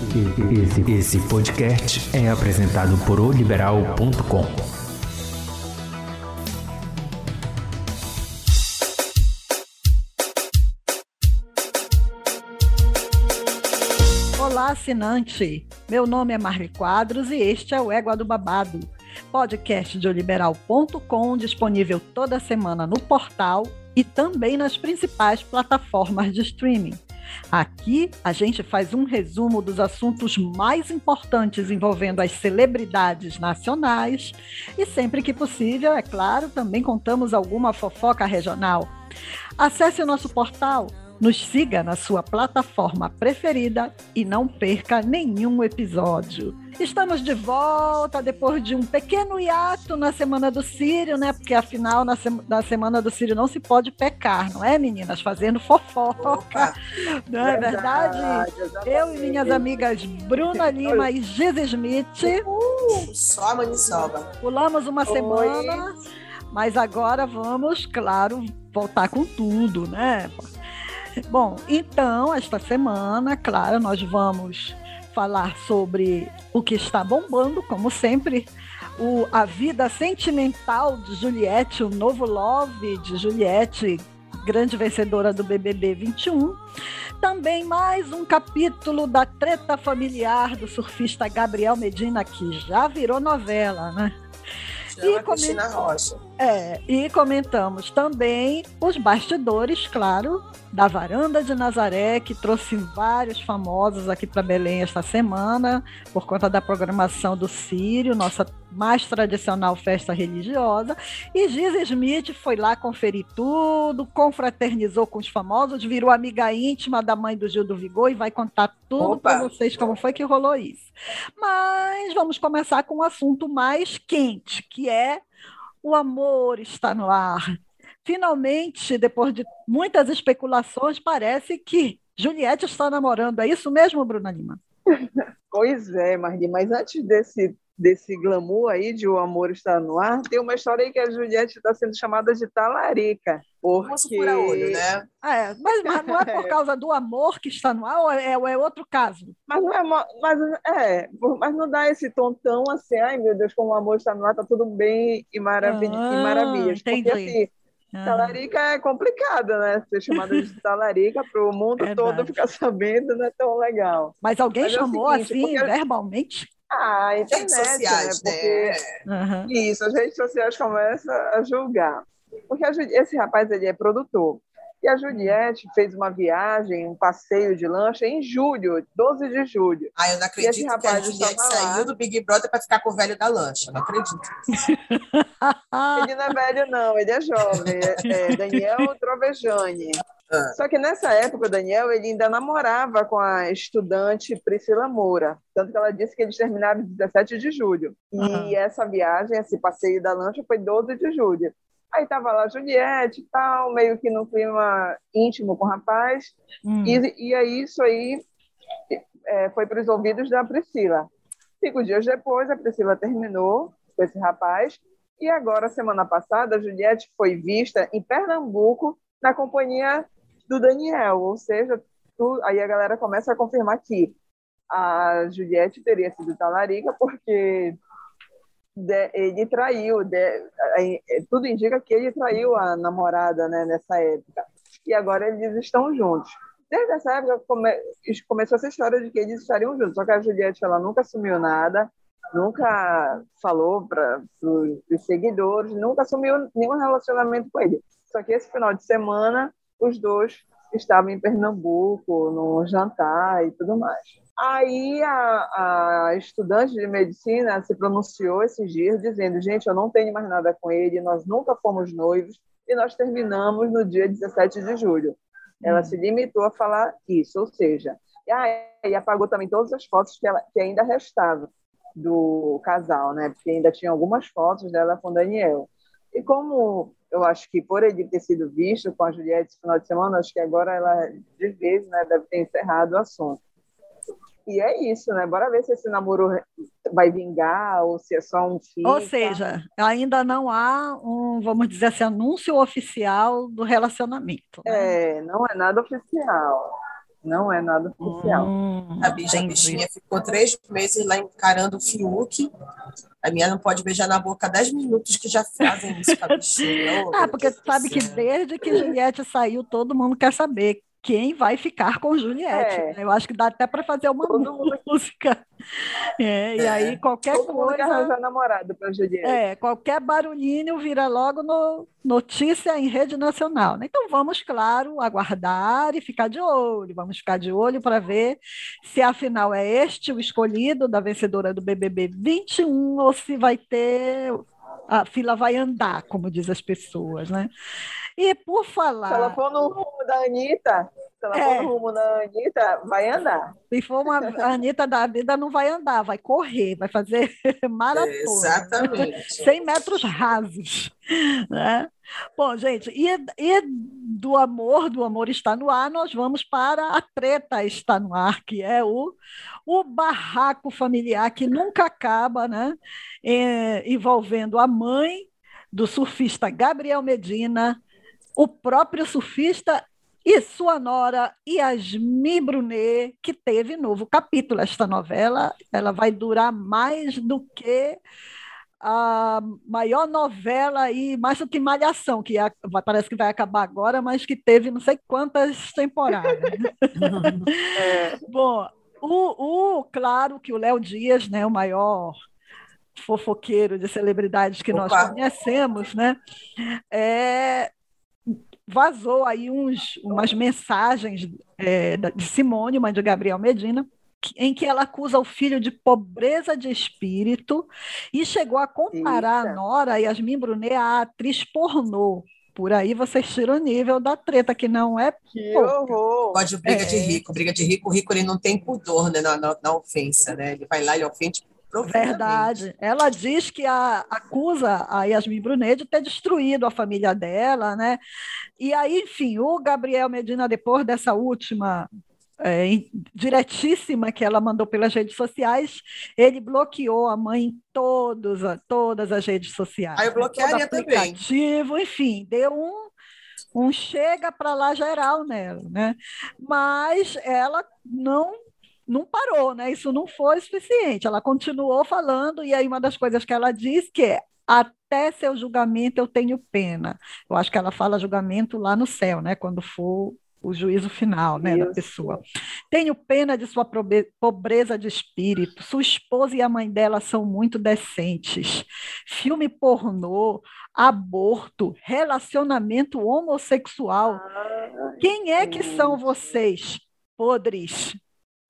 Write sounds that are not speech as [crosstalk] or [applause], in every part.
Esse, esse podcast é apresentado por oliberal.com. Olá, assinante! Meu nome é Marli Quadros e este é o Égua do Babado, podcast de oliberal.com, disponível toda semana no portal e também nas principais plataformas de streaming. Aqui a gente faz um resumo dos assuntos mais importantes envolvendo as celebridades nacionais e, sempre que possível, é claro, também contamos alguma fofoca regional. Acesse o nosso portal nos siga na sua plataforma preferida e não perca nenhum episódio. Estamos de volta depois de um pequeno hiato na Semana do Sírio, né? Porque afinal, na, na Semana do Sírio não se pode pecar, não é, meninas? Fazendo fofoca. Opa, [laughs] não é verdade? verdade? Eu e minhas amigas Bruna Lima e Giz Smith. Uh, só a maniçoba. Pulamos uma Oi. semana, mas agora vamos, claro, voltar com tudo, né? Bom, então, esta semana, claro, nós vamos falar sobre o que está bombando, como sempre, o, a vida sentimental de Juliette, o novo love de Juliette, grande vencedora do BBB 21. Também mais um capítulo da treta familiar do surfista Gabriel Medina, que já virou novela, né? e Cristina Rocha. É, e comentamos também os bastidores, claro, da Varanda de Nazaré, que trouxe vários famosos aqui para Belém esta semana, por conta da programação do Sírio, nossa mais tradicional festa religiosa. E Giz Smith foi lá conferir tudo, confraternizou com os famosos, virou amiga íntima da mãe do Gil do Vigor e vai contar tudo para vocês como foi que rolou isso. Mas vamos começar com um assunto mais quente, que é o amor está no ar. Finalmente, depois de muitas especulações, parece que Juliette está namorando. É isso mesmo, Bruna Lima? [laughs] Pois é, Marli, mas antes desse, desse glamour aí de o amor estar no ar, tem uma história aí que a Juliette está sendo chamada de talarica. Porque... olho, né? É, mas, mas, não é por [laughs] causa do amor que está no ar ou é, é outro caso? Mas não, é, mas, é, mas não dá esse tom tão assim, ai meu Deus, como o amor está no ar, está tudo bem e, maravilha, ah, e maravilhas. Entendi. Porque assim, Talarica é complicada, né? Ser chamada de [laughs] talarica para o mundo Verdade. todo ficar sabendo não é tão legal. Mas alguém Mas chamou é seguinte, assim, porque... verbalmente? Ah, a internet, redes sociais, né? Porque né? isso, as redes sociais começam a julgar. Porque a, esse rapaz ele é produtor. E a Juliette fez uma viagem, um passeio de lancha em julho, 12 de julho. Ah, eu não acredito que a Juliette saiu do Big Brother para ficar com o velho da lancha. Não acredito. [laughs] ele não é velho, não, ele é jovem. É, é Daniel Trovejani. Ah. Só que nessa época, o Daniel ele ainda namorava com a estudante Priscila Moura. Tanto que ela disse que eles terminaram em 17 de julho. Uhum. E essa viagem, esse passeio da lancha, foi 12 de julho. Aí tava lá a Juliette e tal, meio que no clima íntimo com o rapaz. Hum. E, e aí isso aí é, foi para os ouvidos da Priscila. Cinco dias depois, a Priscila terminou com esse rapaz. E agora, semana passada, a Juliette foi vista em Pernambuco na companhia do Daniel. Ou seja, tu, aí a galera começa a confirmar que a Juliette teria sido talarica porque de, ele traiu, de, é, tudo indica que ele traiu a namorada né, nessa época. E agora eles estão juntos. Desde essa época come, começou essa história de que eles estariam juntos, só que a Juliette ela nunca assumiu nada, nunca falou para os seguidores, nunca assumiu nenhum relacionamento com ele. Só que esse final de semana, os dois estavam em Pernambuco, num jantar e tudo mais. Aí a, a, estudante de medicina se pronunciou esses dias dizendo: gente, eu não tenho mais nada com ele, nós nunca fomos noivos e nós terminamos no dia 17 de julho. Ela hum. se limitou a falar isso, ou seja, e, ah, e apagou também todas as fotos que, ela, que ainda restavam do casal, né? Porque ainda tinha algumas fotos dela com Daniel. E como eu acho que por ele ter sido visto com a Juliette esse final de semana, acho que agora ela de vez, né, deve ter encerrado o assunto. E é isso, né? Bora ver se esse namoro vai vingar ou se é só um fim. Ou seja, ainda não há um, vamos dizer assim, anúncio oficial do relacionamento. Né? É, não é nada oficial. Não é nada oficial. Hum, a, bicha, a bichinha ficou três meses lá encarando o Fiuk. A minha não pode beijar na boca dez minutos que já fazem isso com a bichinha. [laughs] Oh, ah, porque tu sabe que desde que Juliette saiu, todo mundo quer saber quem vai ficar com Juliette. É. Né? Eu acho que dá até para fazer uma [laughs] música. É, e aí qualquer Todo coisa. Mundo namorado para Juliette. É, qualquer barulhinho vira logo no notícia em rede nacional. Né? Então vamos, claro, aguardar e ficar de olho. Vamos ficar de olho para ver se afinal é este o escolhido da vencedora do BBB 21 ou se vai ter a fila vai andar, como diz as pessoas, né? E por falar. Ela for no rumo da Anitta, ela é. for rumo da Anitta, vai andar. Se for uma [laughs] Anitta da vida, não vai andar, vai correr, vai fazer [laughs] maratona. exatamente. 100 metros rasos. Né? Bom, gente, e, e do amor, do amor está no ar, nós vamos para a treta está no ar, que é o, o barraco familiar que nunca acaba, né? É, envolvendo a mãe do surfista Gabriel Medina, o próprio surfista e sua nora Yasmin Brunet, que teve novo capítulo. Esta novela ela vai durar mais do que a maior novela e mais do que Malhação, que parece que vai acabar agora, mas que teve não sei quantas temporadas. [laughs] é. Bom, o, o, claro que o Léo Dias, né, o maior fofoqueiro de celebridades que Opa. nós conhecemos, né, é, vazou aí uns, umas mensagens é, de Simone, mãe de Gabriel Medina, em que ela acusa o filho de pobreza de espírito e chegou a comparar Eita. a Nora Yasmin Brunet à atriz pornô. Por aí vocês tiram o nível da treta, que não é que horror. Pode briga é. de rico, briga de rico, o rico ele não tem pudor né, na, na, na ofensa, né? Ele vai lá e ofende Verdade. Ela diz que a, acusa a Yasmin Brunet de ter destruído a família dela, né? E aí, enfim, o Gabriel Medina, depois dessa última é, diretíssima que ela mandou pelas redes sociais, ele bloqueou a mãe em todos, todas as redes sociais. Aí eu bloquearia também. Enfim, deu um um chega para lá geral nela, né? Mas ela não não parou, né? Isso não foi suficiente. Ela continuou falando, e aí uma das coisas que ela diz que é até seu julgamento eu tenho pena. Eu acho que ela fala julgamento lá no céu, né? Quando for o juízo final né, da pessoa. Tenho pena de sua pobreza de espírito. Sua esposa e a mãe dela são muito decentes. Filme pornô, aborto, relacionamento homossexual. Ah, Quem é que são vocês, podres?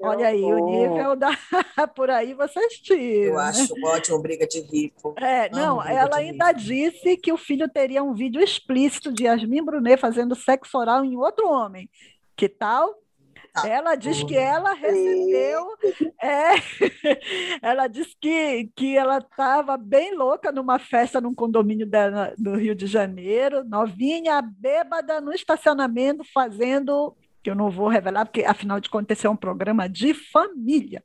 Olha aí, o nível da. [laughs] Por aí vocês tiram. Eu né? acho ótimo, briga de rico. É, não, ela ainda rico. disse que o filho teria um vídeo explícito de Yasmin Brunet fazendo sexo oral em outro homem. Que tal? Tá. Ela diz que ela recebeu. É, [laughs] ela disse que, que ela estava bem louca numa festa num condomínio dela, do Rio de Janeiro, novinha, bêbada, no estacionamento, fazendo que eu não vou revelar, porque afinal de contas é um programa de família,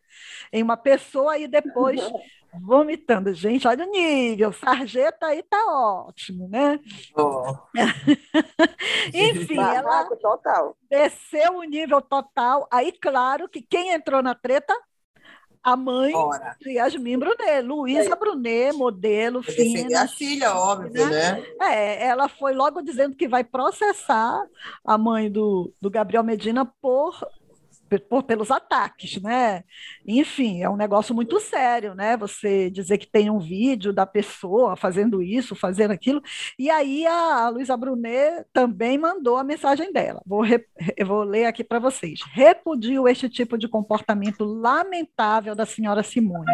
em uma pessoa e depois [laughs] vomitando. Gente, olha o nível, sarjeta aí tá ótimo, né? Oh. [laughs] Enfim, ela total. desceu o nível total. Aí, claro que quem entrou na treta a mãe Ora. de Yasmin Brunet, Luísa é. Brunet, modelo, fina. a filha, óbvio, né? né? É, ela foi logo dizendo que vai processar a mãe do, do Gabriel Medina por por, pelos ataques, né? Enfim, é um negócio muito sério, né? Você dizer que tem um vídeo da pessoa fazendo isso, fazendo aquilo. E aí a Luísa Brunet também mandou a mensagem dela. Vou, re, vou ler aqui para vocês. Repudio este tipo de comportamento lamentável da senhora Simone.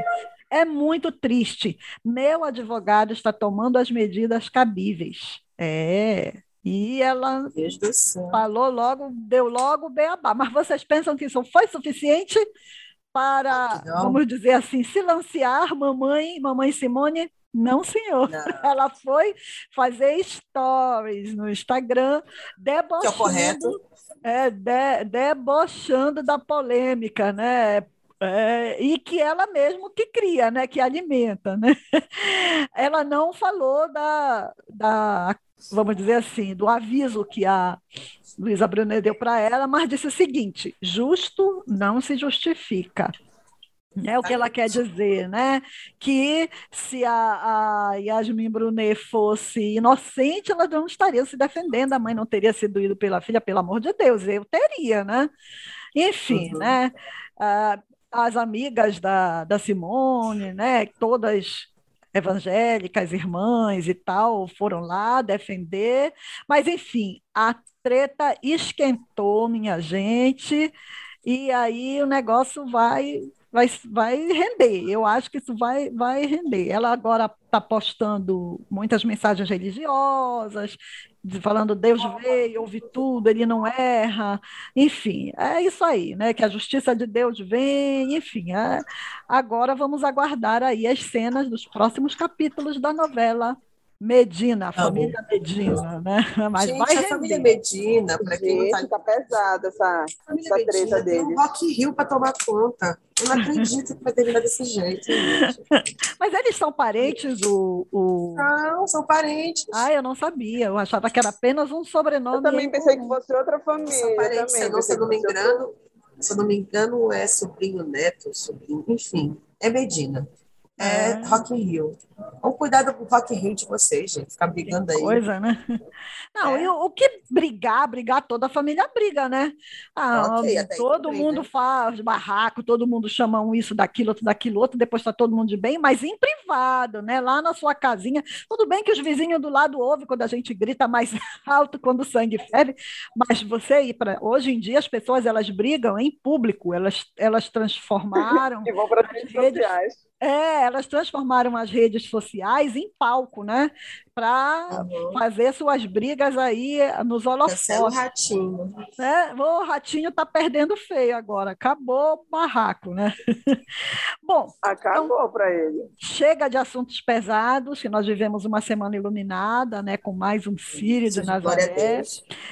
É muito triste. Meu advogado está tomando as medidas cabíveis. É, e ela falou logo, deu logo o beabá. Mas vocês pensam que isso foi suficiente para, vamos dizer assim, silenciar mamãe, mamãe Simone? Não, senhor. Não. [laughs] Ela foi fazer stories no Instagram, debochando, que é correto. É, de, debochando da polêmica, né? É, e que ela mesmo que cria, né, que alimenta, né? [laughs] Ela não falou da, da vamos dizer assim, do aviso que a Luísa Brunet deu para ela, mas disse o seguinte: justo não se justifica. É o que ela quer dizer, né? Que se a, a Yasmin Brunet fosse inocente, ela não estaria se defendendo, a mãe não teria sido ido pela filha, pelo amor de Deus, eu teria, né? Enfim, uhum. né? Ah, as amigas da, da Simone, né? Todas evangélicas, irmãs e tal, foram lá defender, mas enfim, a treta esquentou, minha gente, e aí o negócio vai vai, vai render. Eu acho que isso vai, vai render. Ela agora está postando muitas mensagens religiosas, falando Deus veio, ouve tudo, ele não erra. Enfim, é isso aí, né? Que a justiça de Deus vem, enfim. É... Agora vamos aguardar aí as cenas dos próximos capítulos da novela Medina, a família Medina, né? [laughs] Mas Gente, vai a família Medina, para quem não está tá pesada essa, essa Medina, treta dele. Um Rock Rio para tomar conta. Eu não acredito que vai terminar desse jeito. Gente. [laughs] Mas eles são parentes, o, o. Não, são parentes. Ah, eu não sabia. Eu achava que era apenas um sobrenome. Eu também pensei que fosse outra família. São parentes, também, não, se eu não me engano, se eu não me engano, é sobrinho, neto, sobrinho, enfim, é Medina é, Rock in Rio. Vamos cuidar do Rock in Rio de vocês, gente. Ficar brigando que aí. Coisa, né? Não, é. e o, o, que brigar, brigar, toda a família briga, né? Ah, okay, todo mundo faz barraco, todo mundo chama um isso, daquilo, outro, daquilo, outro, depois está todo mundo de bem, mas em privado, né? Lá na sua casinha. Tudo bem que os vizinhos do lado ouvem quando a gente grita mais [laughs] alto, quando o sangue ferve, mas você ir para. Hoje em dia, as pessoas elas brigam em público, elas, elas transformaram. [laughs] e vão para as redes sociais é, elas transformaram as redes sociais em palco, né? para uhum. fazer suas brigas aí nos holofotes. o ratinho. Né? O ratinho está perdendo feio agora. Acabou o barraco, né? [laughs] Bom. Acabou então, para ele. Chega de assuntos pesados, que nós vivemos uma semana iluminada, né? Com mais um Sírio de Nazaré.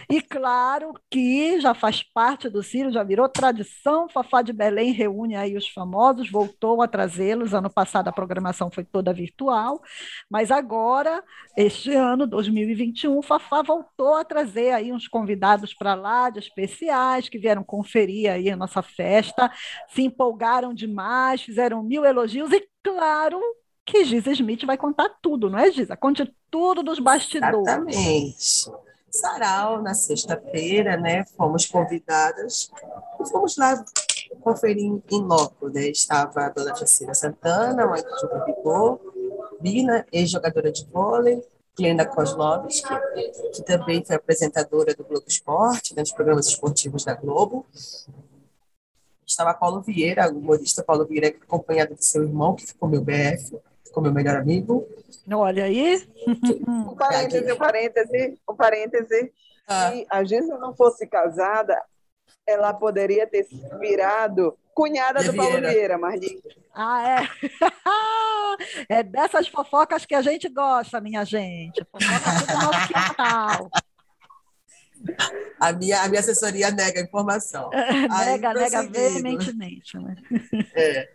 E claro que já faz parte do Sírio, já virou tradição. Fafá de Belém reúne aí os famosos, voltou a trazê-los. Ano passado a programação foi toda virtual, mas agora este ano, 2021, o Fafá voltou a trazer aí uns convidados para lá, de especiais, que vieram conferir aí a nossa festa, se empolgaram demais, fizeram mil elogios e, claro, que Giza Smith vai contar tudo, não é, Giza? Conte tudo dos bastidores. Exatamente. Sarau, na sexta-feira, né, fomos convidadas, fomos lá conferir em loco, né, estava a dona Jacira Santana, mãe de Vigor, Bina, ex-jogadora de vôlei, Glenda Kozlovski, que também foi apresentadora do Globo Esporte, né, dos programas esportivos da Globo. Estava Paulo Vieira, o humorista Paulo Vieira, acompanhado de seu irmão, que ficou meu BF, ficou meu melhor amigo. Olha aí. um parêntese, um parêntese, um parêntese. Ah. Se a Gisa não fosse casada, ela poderia ter virado cunhada do Paulo Vieira, Marli. Ah, é? [laughs] é dessas fofocas que a gente gosta, minha gente. Fofoca do nosso quintal. A minha, a minha assessoria nega a informação. nega, nega veementemente. Né? É.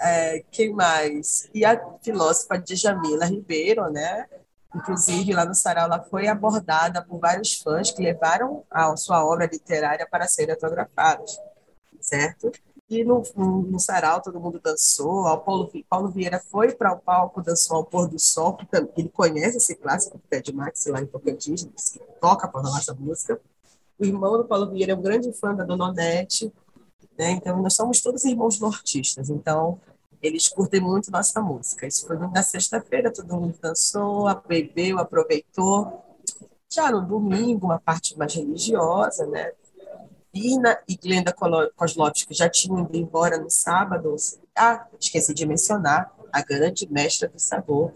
É, quem mais? E a filósofa Djamila Ribeiro, né? Inclusive, lá no Sarau, ela foi abordada por vários fãs que levaram a sua obra literária para serem autografadas, certo? E no, no, no sarau todo mundo dançou. O Paulo, Paulo Vieira foi para o palco, dançou ao pôr do sol, que ele conhece esse clássico do Ted Max lá em Tocantins, que toca para nossa música. O irmão do Paulo Vieira é um grande fã da Dona Onete, né? então nós somos todos irmãos nortistas, então eles curtem muito nossa música. Isso foi na sexta-feira, todo mundo dançou, bebeu, aproveitou. Já no domingo, uma parte mais religiosa, né? Bina e Glenda Kozlovski já tinham ido embora no sábado. Ah, esqueci de mencionar a grande mestra do sabor,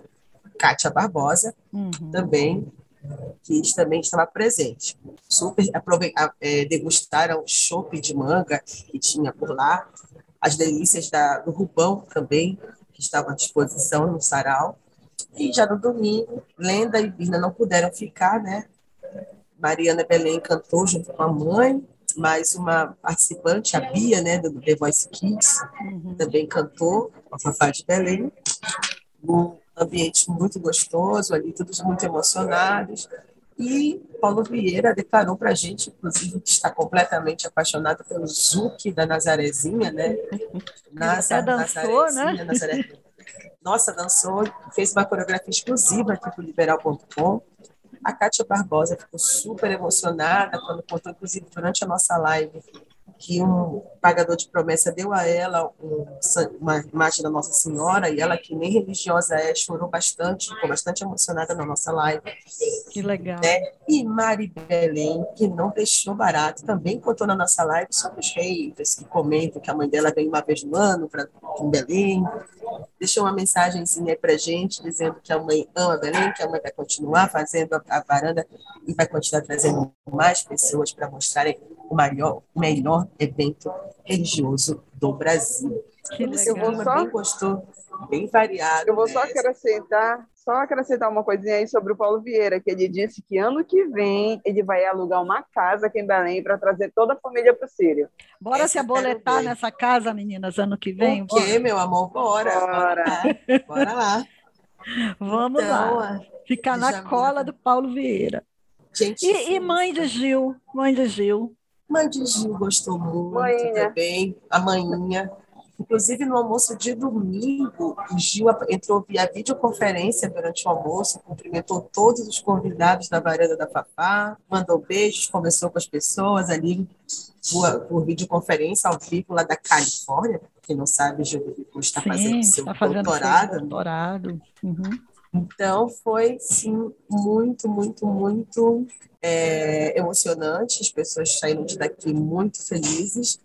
Kátia Barbosa, uhum. também, que também estava presente. Super é, degustaram o chopp de manga que tinha por lá, as delícias da, do Rubão também, que estavam à disposição no sarau. E já no domingo, Lenda e Bina não puderam ficar, né? Mariana Belém cantou junto com a mãe, mais uma participante, a Bia, né, do The Voice Kids, uhum. também cantou, a Fafá de Belém. No ambiente muito gostoso ali, todos muito emocionados. E Paulo Vieira declarou para a gente, inclusive, que está completamente apaixonado pelo Zuki da Nazarezinha, né? [laughs] Nasa, dançou, né? Nazare... Nossa, dançou, fez uma coreografia exclusiva aqui para o Liberal.com. A Kátia Barbosa ficou super emocionada quando contou, inclusive, durante a nossa live, que um pagador de promessa deu a ela um, uma imagem da Nossa Senhora e ela, que nem religiosa é, chorou bastante, ficou bastante emocionada na nossa live. Que legal. Né? E Mari Belém, que não deixou barato, também contou na nossa live sobre os haters que comentam que a mãe dela vem uma vez no ano para Belém. Deixou uma mensagenzinha para gente dizendo que a mãe ama Belém, que a mãe vai continuar fazendo a, a varanda e vai continuar trazendo mais pessoas para mostrarem o maior, o melhor evento religioso do Brasil. Que legal. Eu vou só... bem gostou, bem variado. Eu vou só acrescentar, só acrescentar uma coisinha aí sobre o Paulo Vieira, que ele disse que ano que vem ele vai alugar uma casa aqui em Belém para trazer toda a família para o Sírio. Bora Essa se aboletar nessa casa, meninas, ano que vem? O quê, meu amor? Bora. Bora. Bora lá. [laughs] Vamos então, lá. Ficar na cola do Paulo Vieira. Gente, e, e mãe de Gil, mãe de Gil. Mãe de Gil gostou muito Mãinha. também, a manhinha. Inclusive, no almoço de domingo, o Gil entrou via videoconferência durante o almoço, cumprimentou todos os convidados da varanda da Fafá, mandou beijos, conversou com as pessoas ali por, por videoconferência ao vivo lá da Califórnia. Quem não sabe, Gil está Sim, fazendo seu está fazendo doutorado. Seu doutorado. Uhum. Então, foi, sim, muito, muito, muito é, emocionante. As pessoas saíram de daqui muito felizes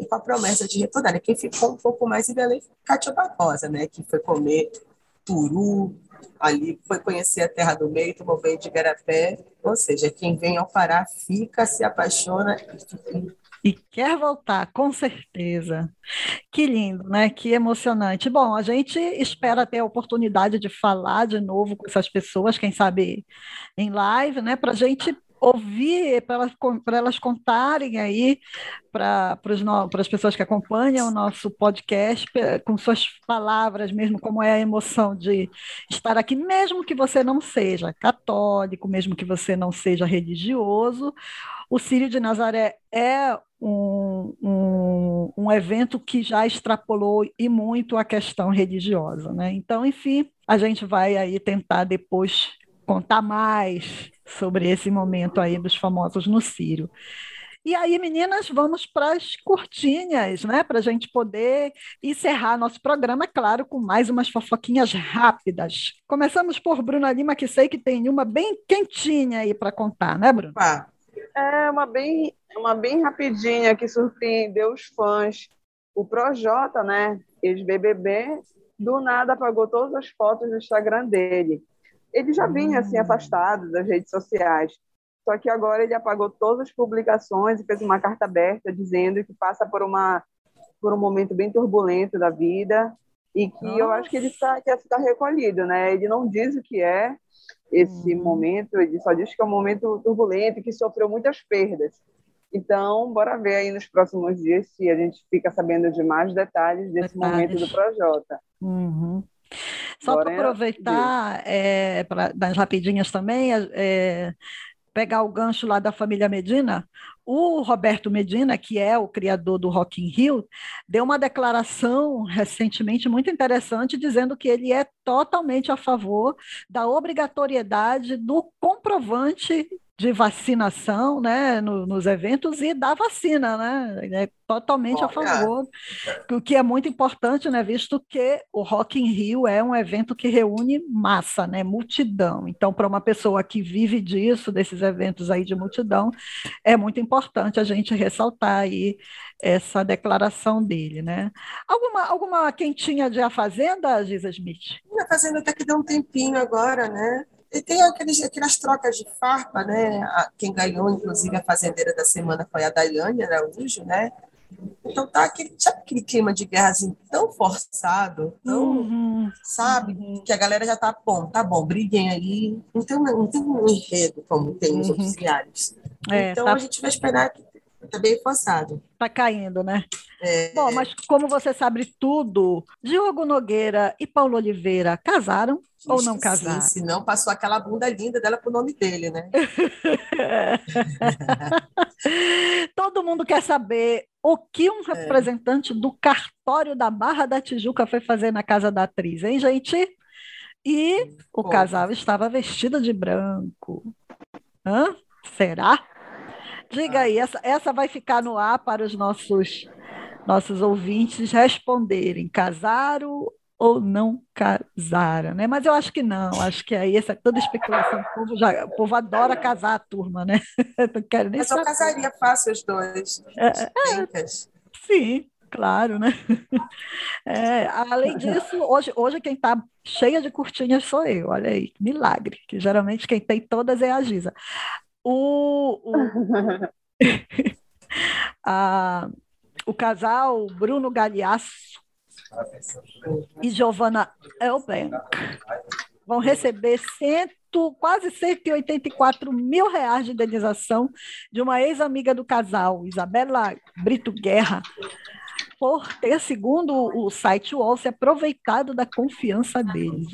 e com a promessa de retornar. Quem ficou um pouco mais em Belém foi Cátia Barbosa, né? que foi comer turu, ali foi conhecer a Terra do Meio, tomou banho de garapé. Ou seja, quem vem ao Pará fica, se apaixona e e quer voltar, com certeza. Que lindo, né? Que emocionante. Bom, a gente espera ter a oportunidade de falar de novo com essas pessoas, quem sabe em live, né? Para a gente ouvir, para elas, elas contarem aí para as pessoas que acompanham o nosso podcast, com suas palavras mesmo, como é a emoção de estar aqui, mesmo que você não seja católico, mesmo que você não seja religioso, o Sírio de Nazaré é um, um, um, evento que já extrapolou e muito a questão religiosa. Né? Então, enfim, a gente vai aí tentar depois contar mais sobre esse momento aí dos famosos no Sírio. E aí, meninas, vamos para as curtinhas, né? Para a gente poder encerrar nosso programa, claro, com mais umas fofoquinhas rápidas. Começamos por Bruna Lima, que sei que tem uma bem quentinha aí para contar, né, Bruna? Ah, é uma bem, uma bem rapidinha que surpreendeu os fãs. O Projota, né, ex-BBB, do nada apagou todas as fotos do Instagram dele. Ele já vinha assim hum. afastado das redes sociais. Só que agora ele apagou todas as publicações e fez uma carta aberta dizendo que passa por uma por um momento bem turbulento da vida e que Nossa. eu acho que ele tá, quer ficar recolhido, né? Ele não diz o que é, esse uhum. momento, ele só diz que é um momento turbulento e que sofreu muitas perdas. Então, bora ver aí nos próximos dias se a gente fica sabendo de mais detalhes desse detalhes. momento do Projota. Uhum. Só para aproveitar, é, pra, das rapidinhas também, é, pegar o gancho lá da família Medina, o Roberto Medina, que é o criador do Rock in Rio, deu uma declaração recentemente muito interessante dizendo que ele é totalmente a favor da obrigatoriedade do comprovante de vacinação né, no, nos eventos e da vacina, né? É totalmente a favor, o que é muito importante, né? Visto que o Rock in Rio é um evento que reúne massa, né? Multidão. Então, para uma pessoa que vive disso, desses eventos aí de multidão, é muito importante a gente ressaltar aí essa declaração dele, né? Alguma, alguma quentinha de A Fazenda, Giza Smith? A Fazenda até que deu um tempinho agora, né? E tem aqueles, aquelas trocas de farpa, né? Quem ganhou, inclusive, a fazendeira da semana foi a Daiane Araújo, né? Então tá aquele, sabe aquele clima de guerra assim, tão forçado, tão, uhum, sabe? Uhum. Que a galera já tá bom, tá bom, briguem aí. Não tem, não tem um enredo como tem nos uhum. oficiais. É, então tá... a gente vai esperar que Está bem forçado. Está caindo, né? É... Bom, mas como você sabe tudo, Diogo Nogueira e Paulo Oliveira casaram ou não casaram? Sim, senão passou aquela bunda linda dela pro nome dele, né? [laughs] Todo mundo quer saber o que um é. representante é. do cartório da Barra da Tijuca foi fazer na casa da atriz, hein, gente? E o casal estava vestido de branco. Hã? Será? Diga aí, essa, essa vai ficar no ar para os nossos, nossos ouvintes responderem. Casaram ou não casaram, né? Mas eu acho que não, acho que aí essa toda especulação, o povo, já, o povo adora casar a turma, né? [laughs] não quero nem Mas saber. eu casaria fácil os dois. É, é, sim, claro, né? [laughs] É, além disso, hoje, hoje quem está cheia de curtinhas sou eu, olha aí, milagre, que geralmente quem tem todas é a Giza. O, o, [laughs] a, o casal Bruno Galhaço e Giovanna Elbank vão receber cento, quase 184 mil reais de indenização de uma ex-amiga do casal, Isabela Brito Guerra, por ter, segundo o site UOL, se aproveitado da confiança deles.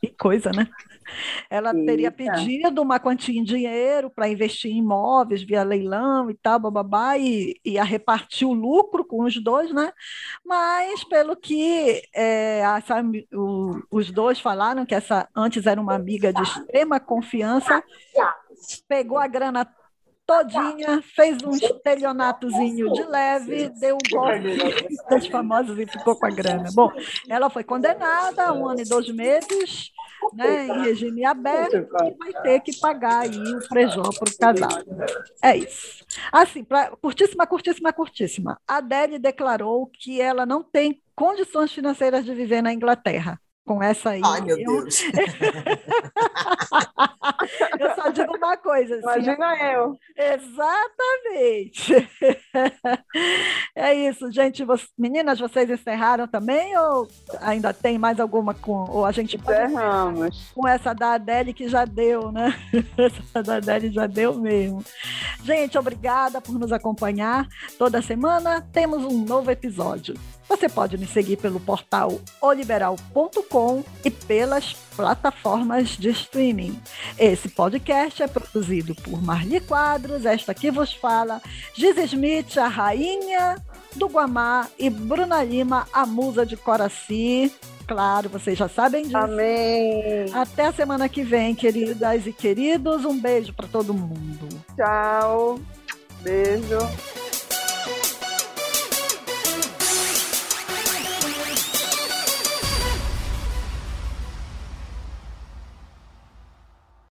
Que coisa, né? Ela Eita. teria pedido uma quantia em dinheiro para investir em imóveis via leilão e tal, bababá, e ia repartir o lucro com os dois, né? Mas, pelo que é, essa, o, os dois falaram, que essa antes era uma amiga de extrema confiança, pegou a grana todinha, fez um estelionatozinho de leve, deu um golpe das famosas e ficou com a grana. Bom, ela foi condenada a um ano e dois meses, né, em regime aberto, e vai ter que pagar aí o prejó para o casal. É isso. Assim, pra, curtíssima, curtíssima, curtíssima. A Adele declarou que ela não tem condições financeiras de viver na Inglaterra com essa aí. Ai, meu eu... Deus. [laughs] eu só digo uma coisa. Assim, Imagina eu. Exatamente. [laughs] é isso, gente. Meninas, vocês encerraram também ou ainda tem mais alguma com. Ou a gente Encerramos. Com essa da Adele que já deu, né? [laughs] essa da Adele já deu mesmo. Gente, obrigada por nos acompanhar. Toda semana temos um novo episódio. Você pode me seguir pelo portal oliberal.com e pelas plataformas de streaming. Esse podcast é produzido por Marli Quadros, esta que vos fala, Giz Smith, a rainha do Guamá, e Bruna Lima, a musa de Coraci. Claro, vocês já sabem disso. Amém. Até a semana que vem, queridas e queridos. Um beijo para todo mundo. Tchau. Beijo.